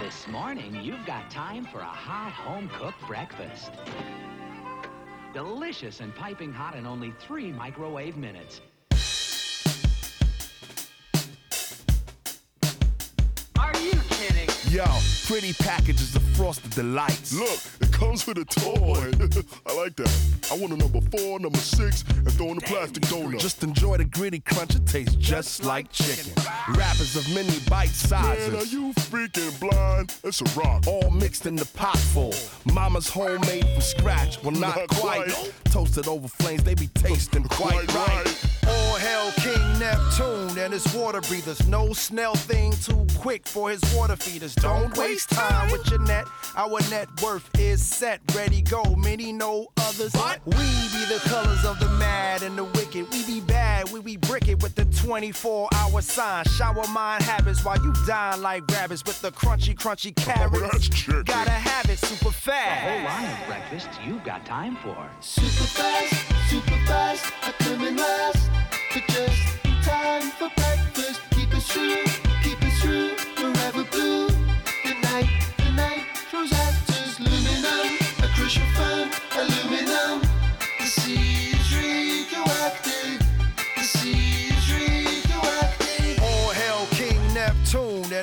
This morning, you've got time for a hot home-cooked breakfast. Delicious and piping hot in only three microwave minutes. Yo, pretty packages of frosted delights. Look, it comes with a toy. I like that. I want a number four, number six, and throw in a plastic donut. Just enjoy the gritty crunch, it tastes just like chicken. Wrappers of mini bite sizes. Man, are you freaking blind? It's a rock. All mixed in the pot full. Mama's homemade from scratch. Well, not, Not quite. quite. Toasted over flames, they be tasting quite, Quite right. right. All hail King Neptune and his water breathers. No snail thing too quick for his water feeders. Don't waste time with your net. Our net worth is set, ready, go. Many know others. We be the colors of the mad and the wicked. We be bad, we be brick it with the 24 hour sign. Shower mind habits while you dine like rabbits with the crunchy, crunchy oh, carrots. that's chicken. Gotta have it super fast. A whole line of breakfasts you've got time for. Super fast, super fast, I come in last. Just in time for breakfast. Keep it true, keep true, forever blue. The night, the night throws actors,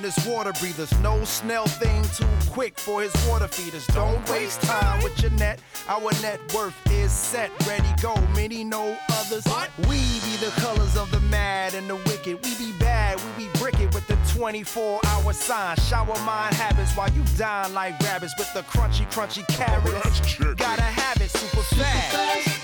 His water breathers. No snail thing too quick for his water feeders. Don't waste time with your net. Our net worth is set, ready, go. Many know others. We be the colors of the mad and the wicked. We be bad, we be brick it with the 24 hour sign. Shower mind habits while you dine like rabbits with the crunchy, crunchy carrots. Gotta have it super fast.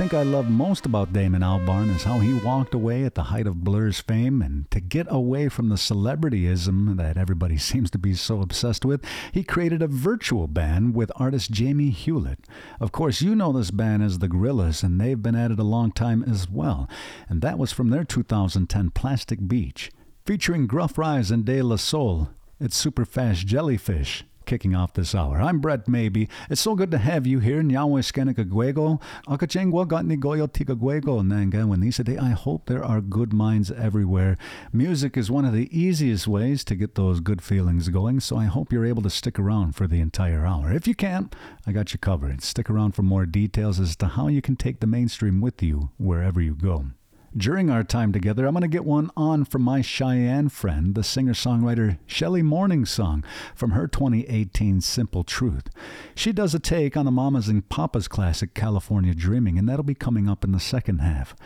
Think I love most about Damon Albarn is how he walked away at the height of Blur's fame, and to get away from the celebrityism that everybody seems to be so obsessed with, he created a virtual band with artist Jamie Hewlett. Of course, you know this band as the Gorillaz, and they've been at it a long time as well, and that was from their 2010 Plastic Beach. Featuring Gruff Rhys and De La Soul, it's Super Fast Jellyfish kicking off this hour. I'm Brett Maybe. It's so good to have you here. Nyawe Skenikaguego. Akachengwa gatni goyo tikaguego nanga when these day. I hope there are good minds everywhere. Music is one of the easiest ways to get those good feelings going, so I hope you're able to stick around for the entire hour. If you can't, I got you covered. Stick around for more details as to how you can take the mainstream with you wherever you go. During our time together, I'm going to get one on from my Cheyenne friend, the singer songwriter Shelley Morningsong, from her 2018 Simple Truth. She does a take on the Mamas and Papas classic California Dreaming, and that'll be coming up in the second half.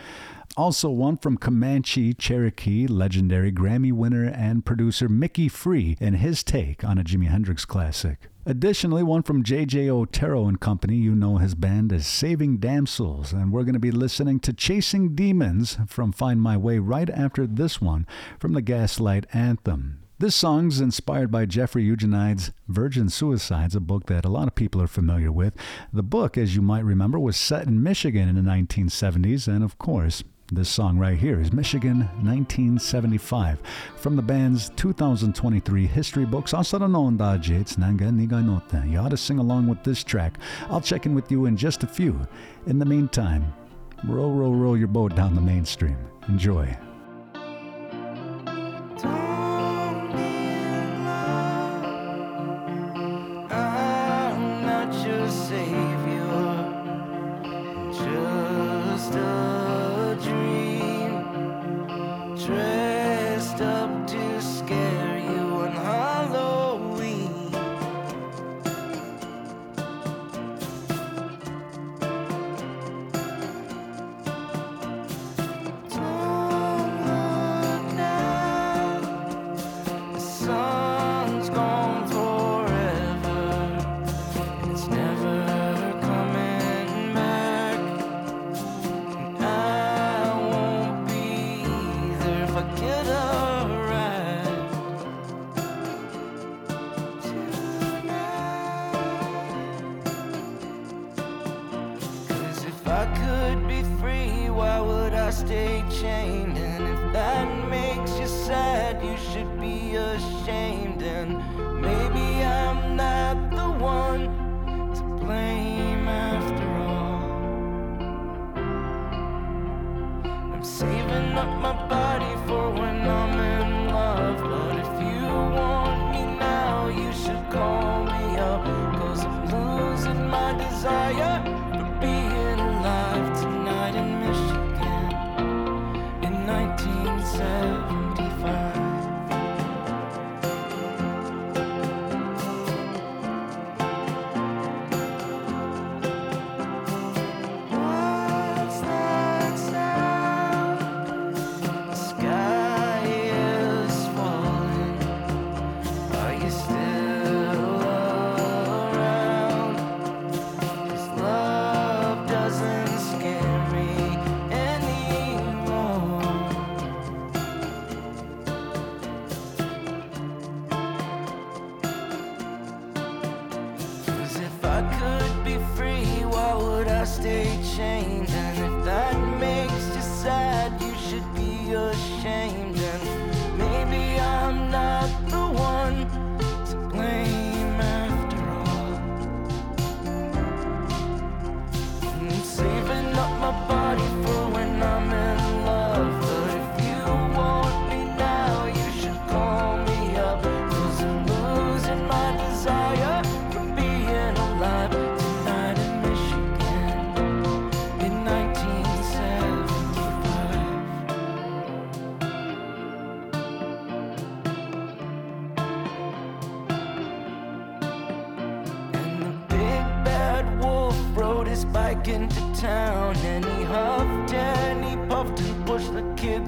Also, one from Comanche Cherokee legendary Grammy winner and producer Micki Free and his take on a Jimi Hendrix classic. Additionally, one from J.J. Otero and Company, you know his band as Saving Damsels, and we're going to be listening to Chasing Demons from Find My Way right after this one from the Gaslight Anthem. This song's inspired by Jeffrey Eugenides' Virgin Suicides, a book that a lot of people are familiar with. The book, as you might remember, was set in Michigan in the 1970s, and of course, this song right here is Michigan 1975 from the band's 2023 history books. Asaranon Nanga Niga You ought to sing along with this track. I'll check in with you in just a few. In the meantime, row, row, row your boat down the mainstream. Enjoy. if I could be free, why would I stay chained? And if that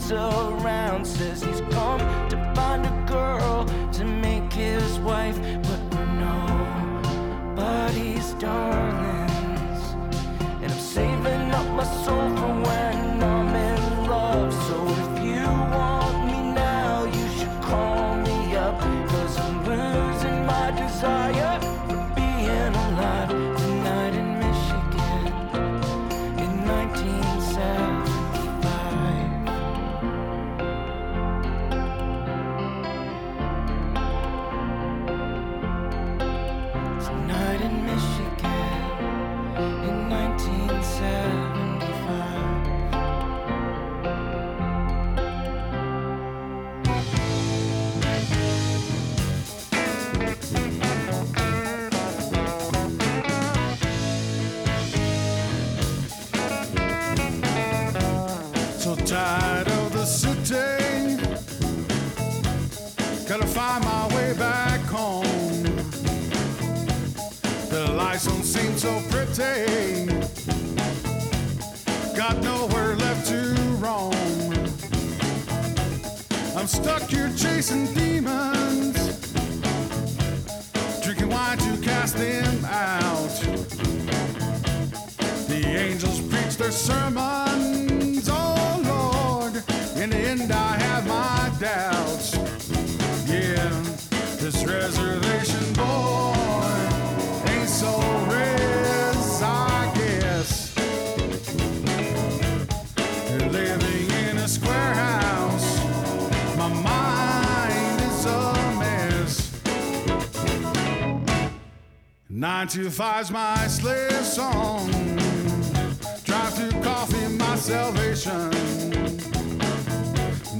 surround Nine to five's my slave song. Drive to coffee, my salvation.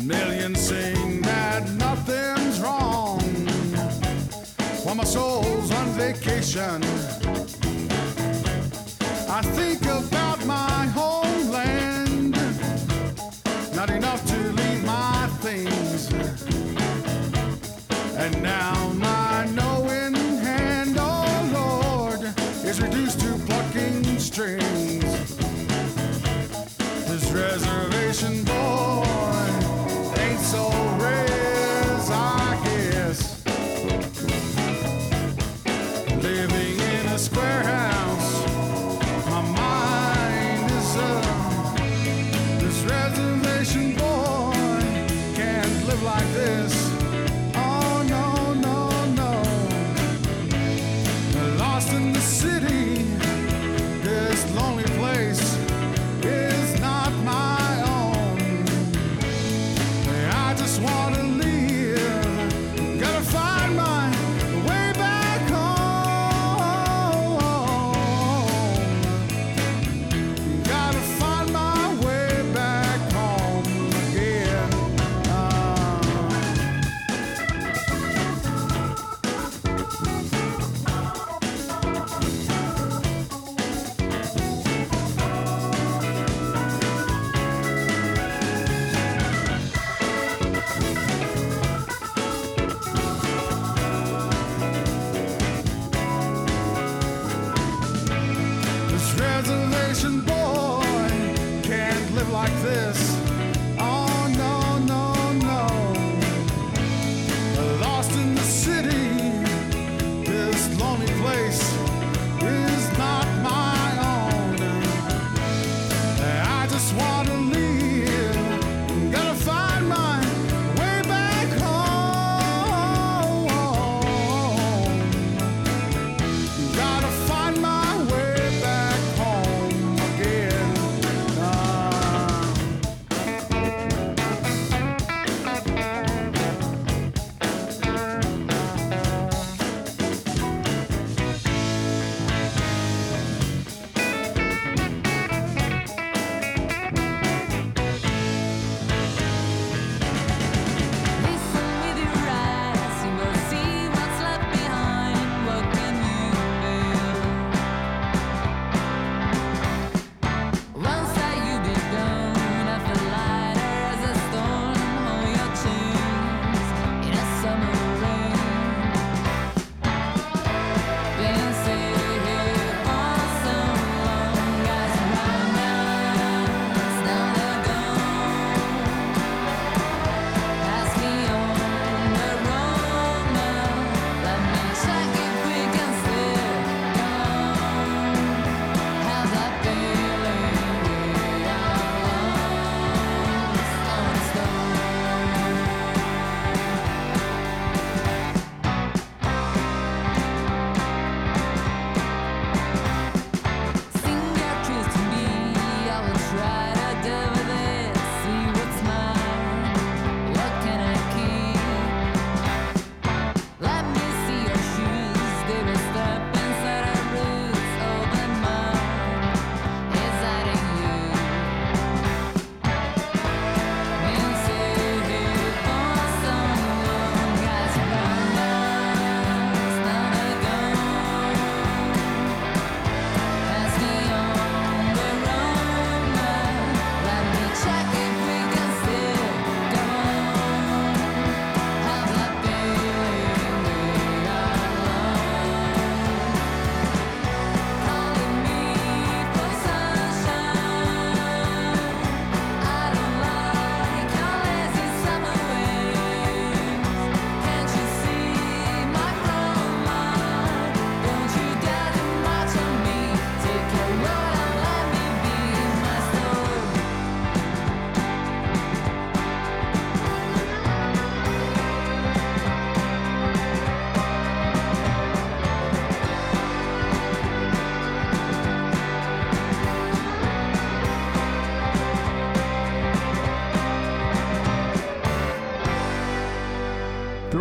Millions sing that nothing's wrong. While my soul's on vacation, I think about my homeland. Not enough to leave my things. And now.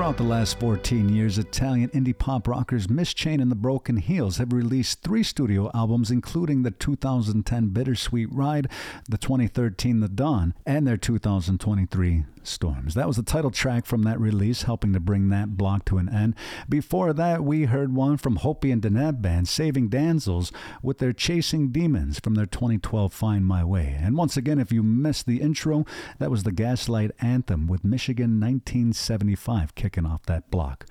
Throughout the last 14 years, Italian indie pop rockers Miss Chain and the Broken Heels have released three studio albums, including the 2010 Bittersweet Ride, the 2013 The Dawn, and their 2023 Storms. That was the title track from that release, helping to bring that block to an end. Before that, we heard one from Hopi and Diné band, Saving Damsels, with their Chasing Demons from their 2012 Find My Way. And once again, if you missed the intro, that was the Gaslight Anthem with Michigan 1975 kicking off that block.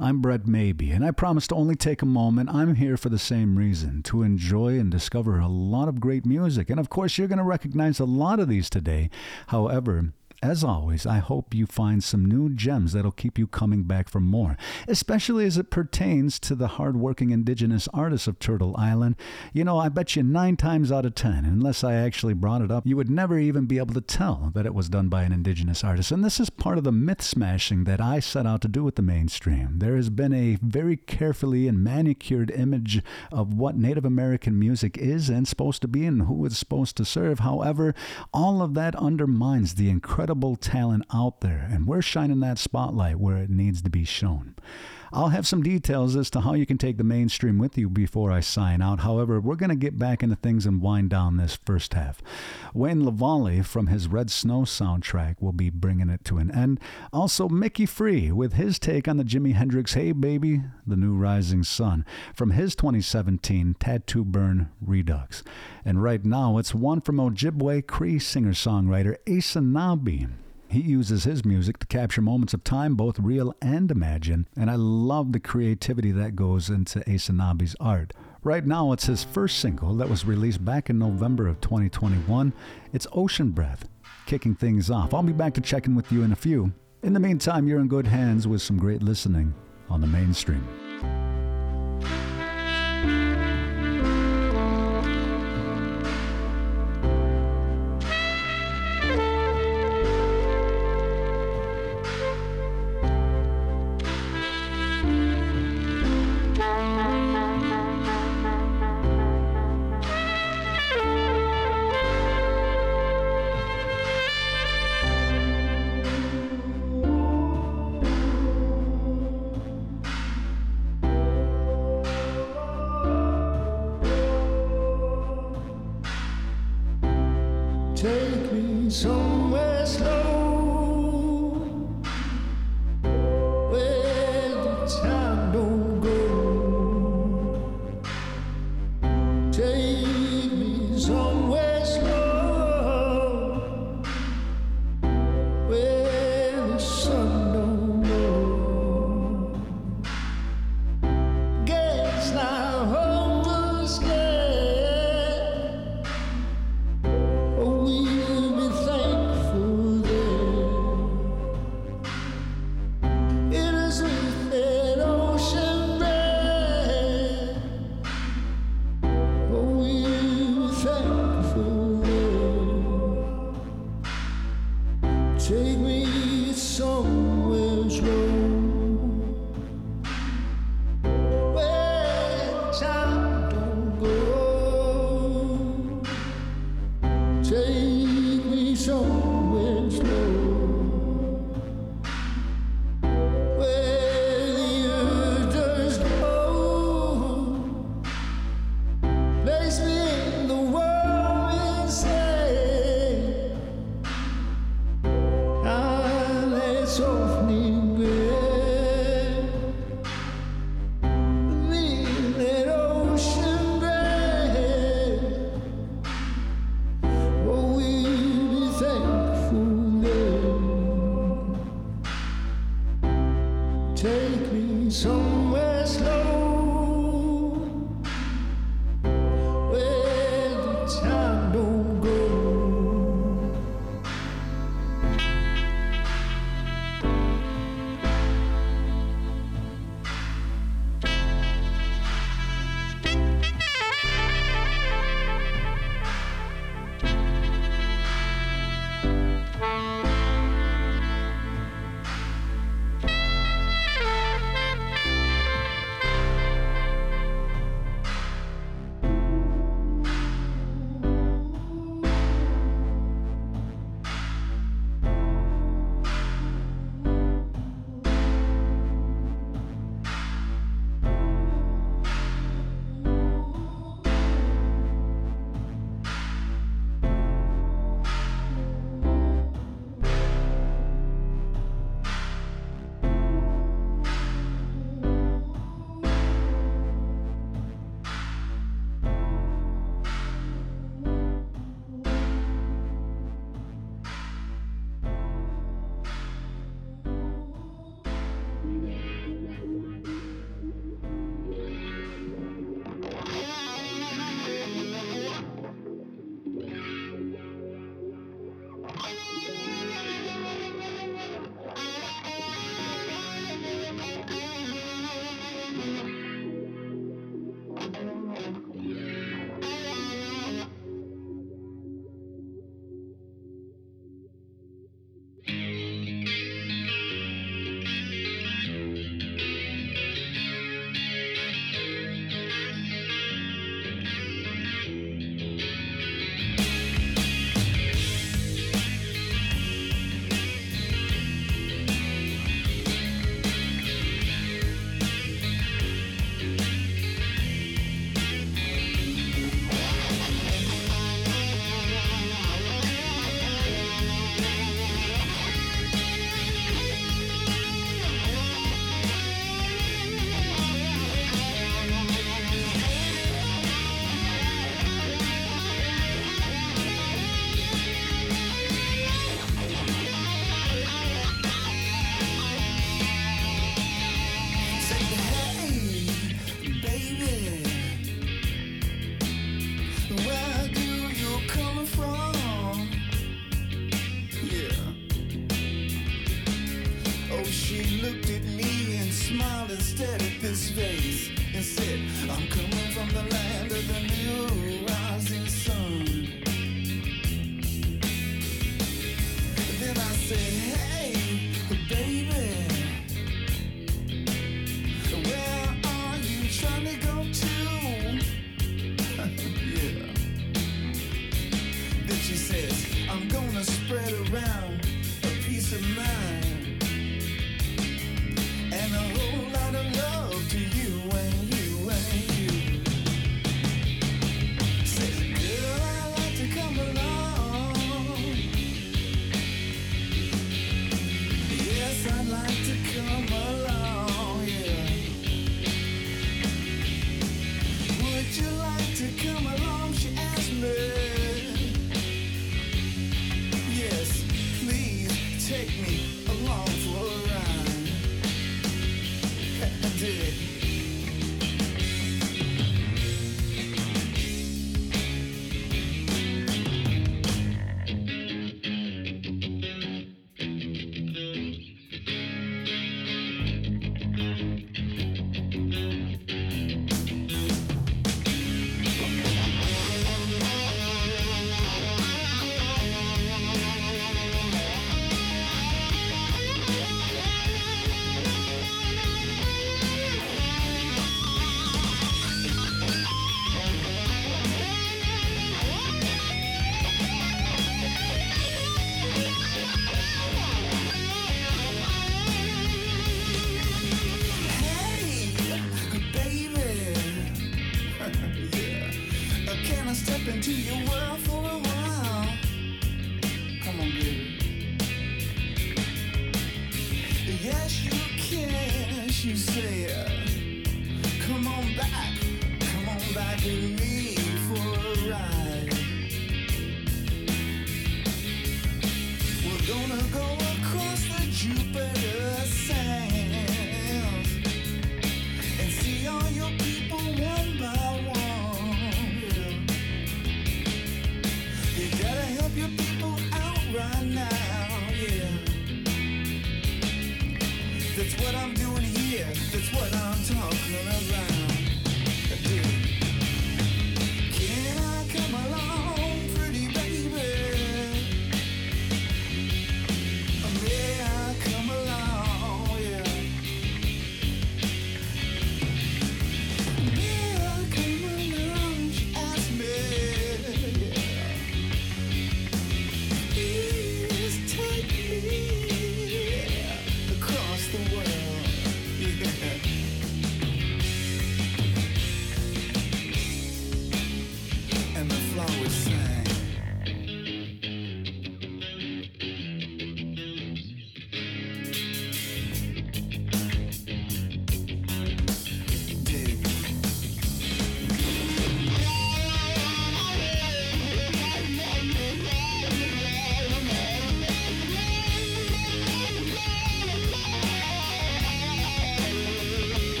I'm Brett Maybe, and I promise to only take a moment. I'm here for the same reason to enjoy and discover a lot of great music. And of course, you're going to recognize a lot of these today. However, as always, I hope you find some new gems that'll keep you coming back for more, especially as it pertains to the hardworking indigenous artists of Turtle Island. You know, I bet you nine times out of ten, unless I actually brought it up, you would never even be able to tell that it was done by an indigenous artist. And this is part of the myth smashing that I set out to do with the mainstream. There has been a very carefully and manicured image of what Native American music is and supposed to be and who it's supposed to serve. However, all of that undermines the incredible talent out there, and we're shining that spotlight where it needs to be shown. I'll have some details as to how you can take the mainstream with you before I sign out. However, we're going to get back into things and wind down this first half. Wayne Lavallee from his Red Snow soundtrack will be bringing it to an end. Also, Micki Free with his take on the Jimi Hendrix Hey Baby, the New Rising Sun from his 2017 Tattoo Burn Redux. And right now, it's one from Ojibwe Cree singer songwriter Aysanabee. He uses his music to capture moments of time, both real and imagined, and I love the creativity that goes into Aysanabee's art. Right now, it's his first single that was released back in November of 2021. It's Ocean Breath, kicking things off. I'll be back to check in with you in a few. In the meantime, you're in good hands with some great listening on the mainstream. Take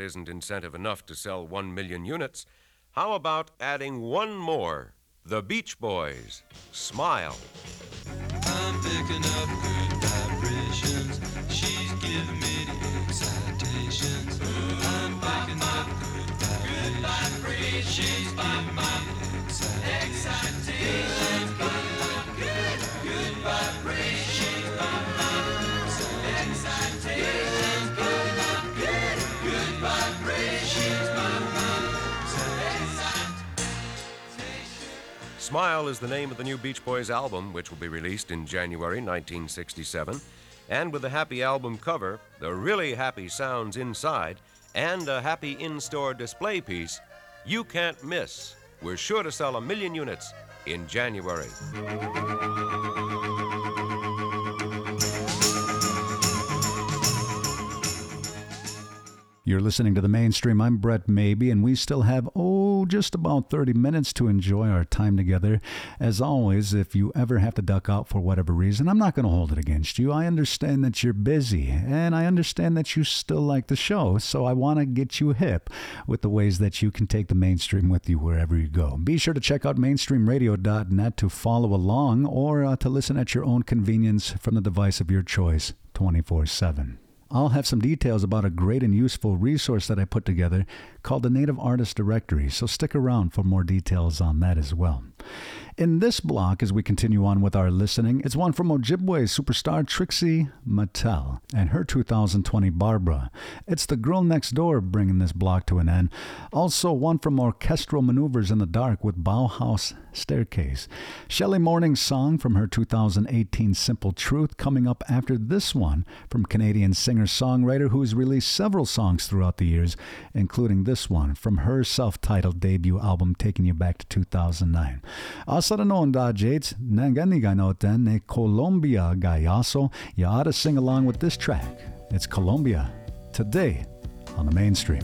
isn't incentive enough to sell 1 million units, how about adding one more? The Beach Boys. Smile. I'm picking up good vibrations. She's giving me the excitations. I'm picking up good vibrations. She's giving me the excitations. Smile is the name of the new Beach Boys album, which will be released in January 1967. And with the happy album cover, the really happy sounds inside, and a happy in store display piece, you can't miss. We're sure to sell a million units in January. You're listening to the mainstream. I'm Brett Maybe, and we still have, oh, just about 30 minutes to enjoy our time together. As always, if you ever have to duck out for whatever reason, I'm not going to hold it against you. I understand that you're busy, and I understand that you still like the show, so I want to get you hip with the ways that you can take the mainstream with you wherever you go. Be sure to check out mainstreamradio.net to follow along or uh, to listen at your own convenience from the device of your choice 24 7. I'll have some details about a great and useful resource that I put together called the Native Artist Directory, so stick around for more details on that as well. In this block, as we continue on with our listening, it's one from Ojibwe superstar Trixie Mattel and her 2020 Barbara. It's the girl next door bringing this block to an end. Also, one from Orchestral Manoeuvres in the Dark with Bauhaus Staircase. Shelley Morningsong from her 2018 Simple Truth coming up after this one from Canadian singer songwriter who has released several songs throughout the years, including this one from her self titled debut album Taking You Back to 2009. Asara noon da jates, nangani ganoten ne Colombia gayaso. You ought to sing along with this track. It's Colombia today on the mainstream.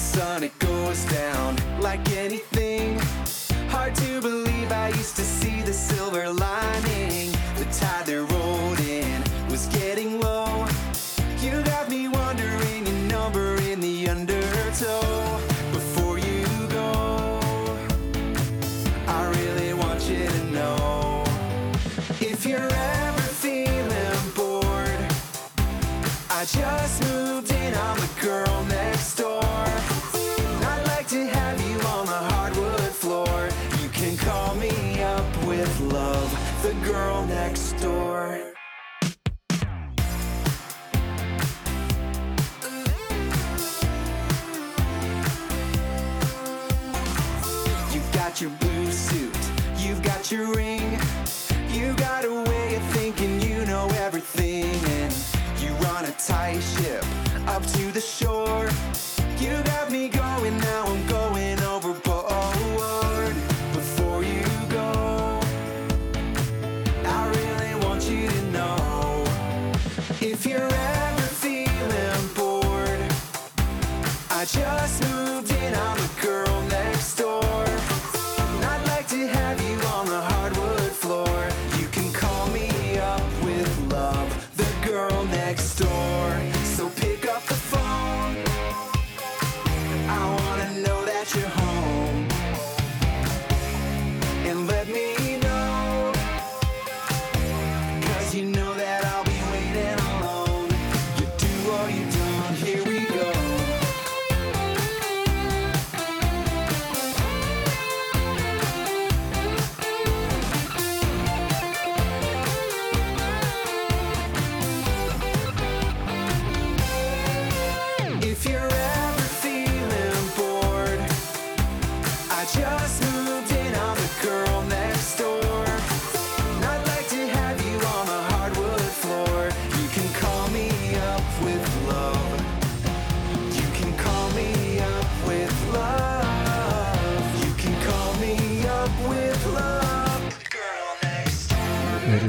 Sun it goes down like anything. Hard to believe I used to see the silver lining. The tide that rolled in was getting low. You got me wondering your number in the undertow. Before you go, I really want you to know. If you're ever feeling bored, I just moved in, I'm the girl next door. The girl next door. You've got your blue suit, you've got your ring,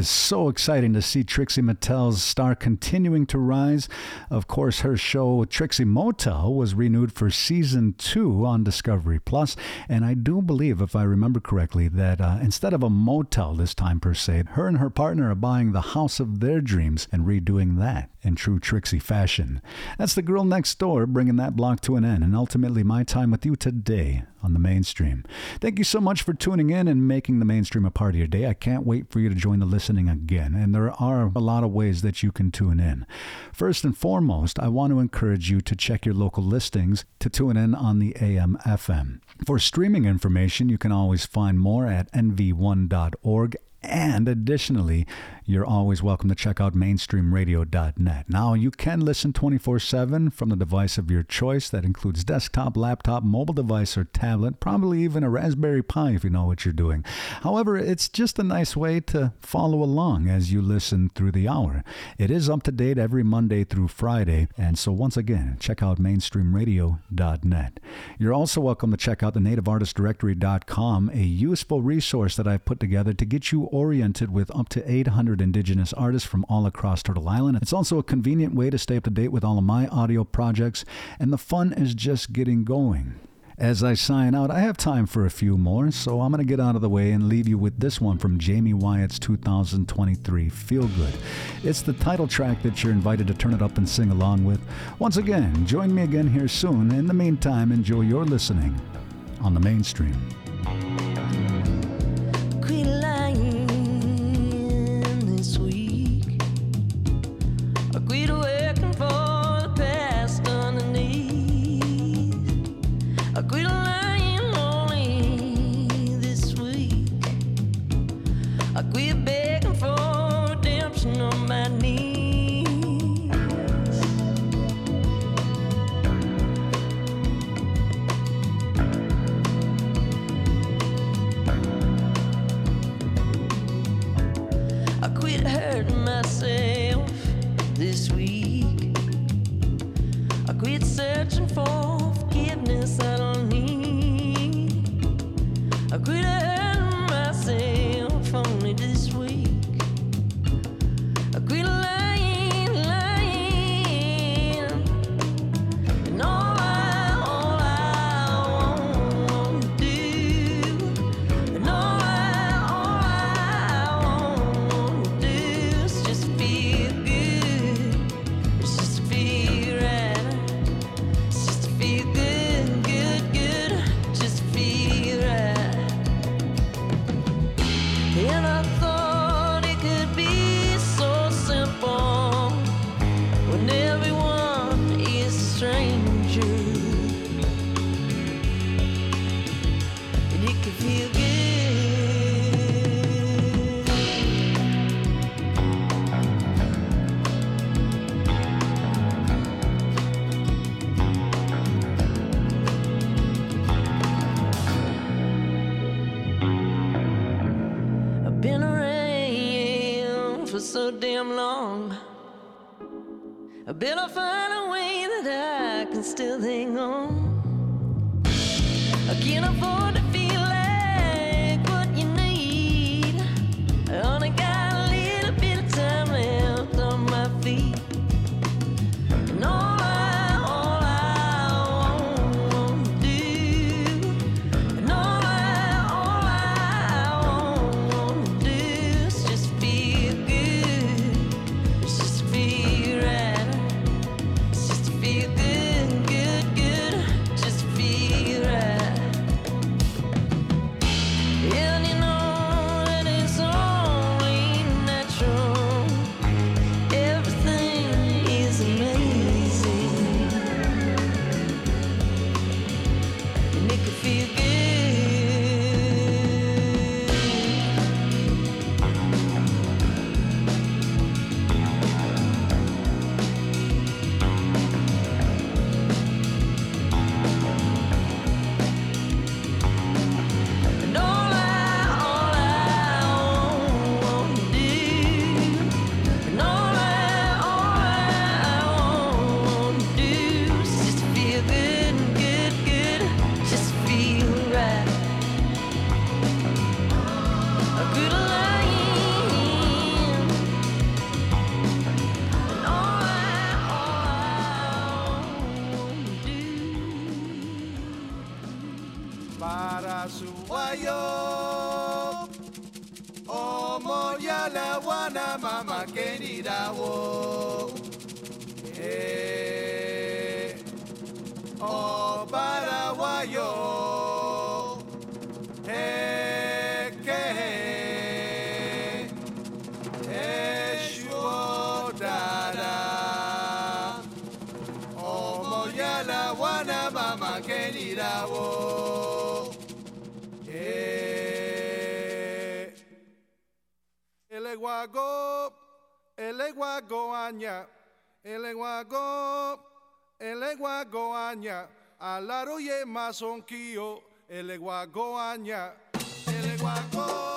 is so exciting to see Trixie Mattel's star continuing to rise. Of course, her show Trixie Motel was renewed for season two on Discovery Plus, and I do believe, if I remember correctly, that uh, instead of a motel this time per se, her and her partner are buying the house of their dreams and redoing that in true Trixie fashion. That's the girl next door, bringing that block to an end, and ultimately my time with you today on the mainstream. Thank you so much for tuning in and making the mainstream a part of your day. I can't wait for you to join the listening again, and there are a lot of ways that you can tune in. First and foremost, I want to encourage you to check your local listings to tune in on the AM FM. For streaming information, you can always find more at nv1.org and additionally, you're always welcome to check out mainstreamradio.net. Now, you can listen 24 7 from the device of your choice. That includes desktop, laptop, mobile device, or tablet, probably even a Raspberry Pi if you know what you're doing. However, it's just a nice way to follow along as you listen through the hour. It is up to date every Monday through Friday, and so once again, check out mainstreamradio.net. You're also welcome to check out the nativeartistdirectory.com, a useful resource that I've put together to get you oriented with up to 800 indigenous artists from all across Turtle Island. It's also a convenient way to stay up to date with all of my audio projects, and the fun is just getting going. As I sign out, I have time for a few more, so I'm going to get out of the way and leave you with this one from Jaime Wyatt's 2023 Feel Good. It's the title track that you're invited to turn it up and sing along with. Once again, join me again here soon. In the meantime, enjoy your listening on the mainstream. I quit better find a way that I can still hang on. I can't afford to feel. eleguagoaña, eleguago, eleguagoaña, alaroye masonquillo, eleguagoaña, eleguago.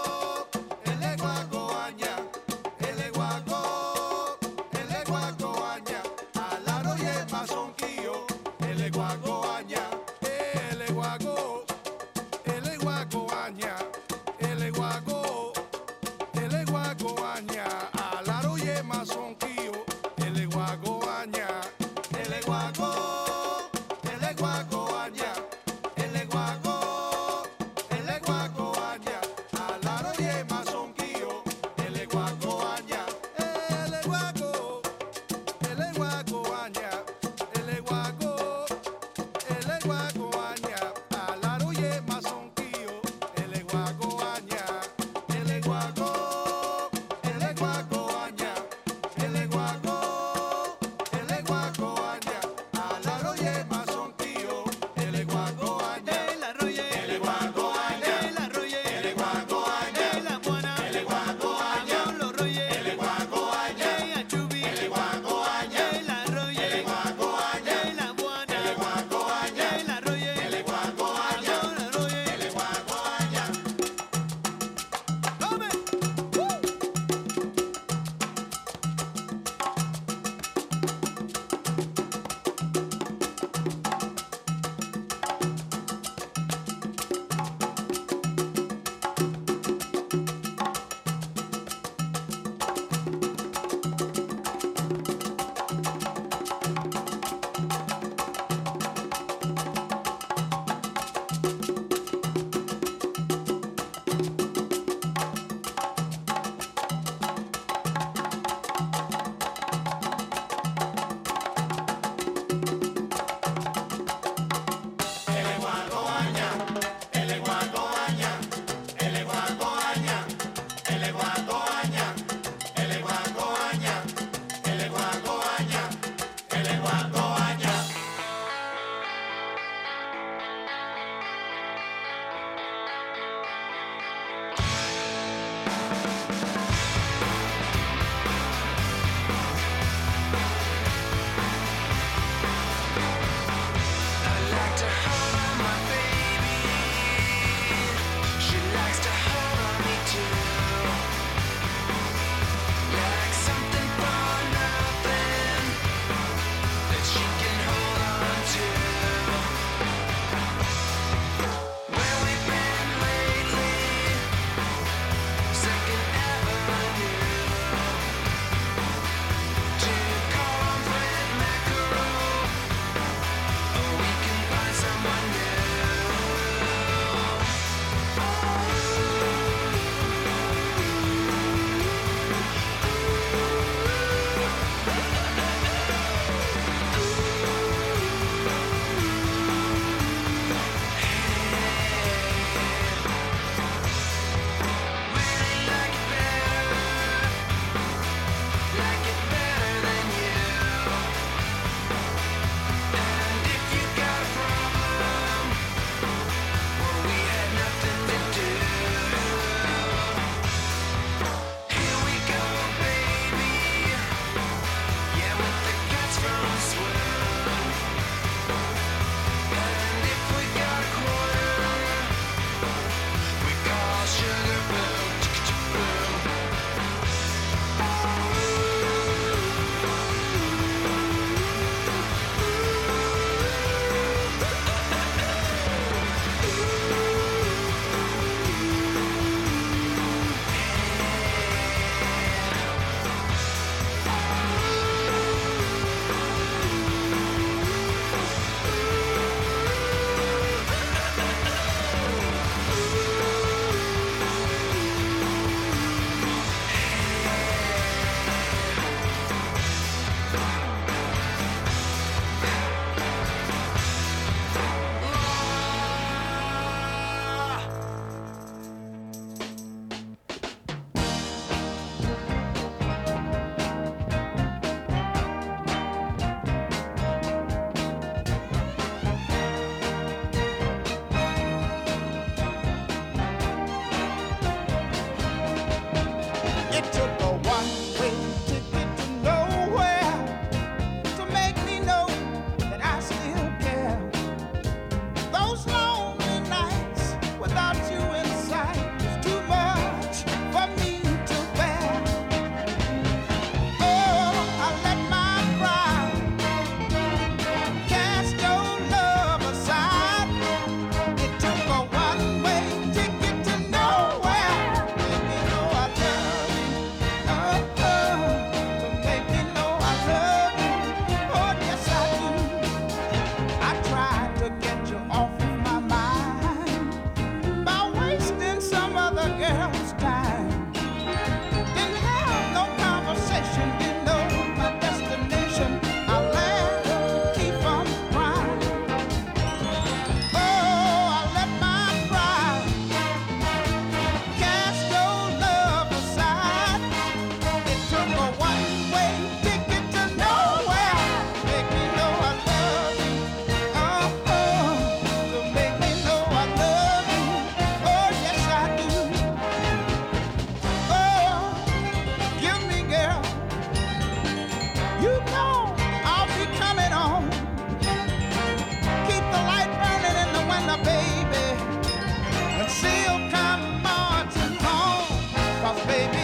baby.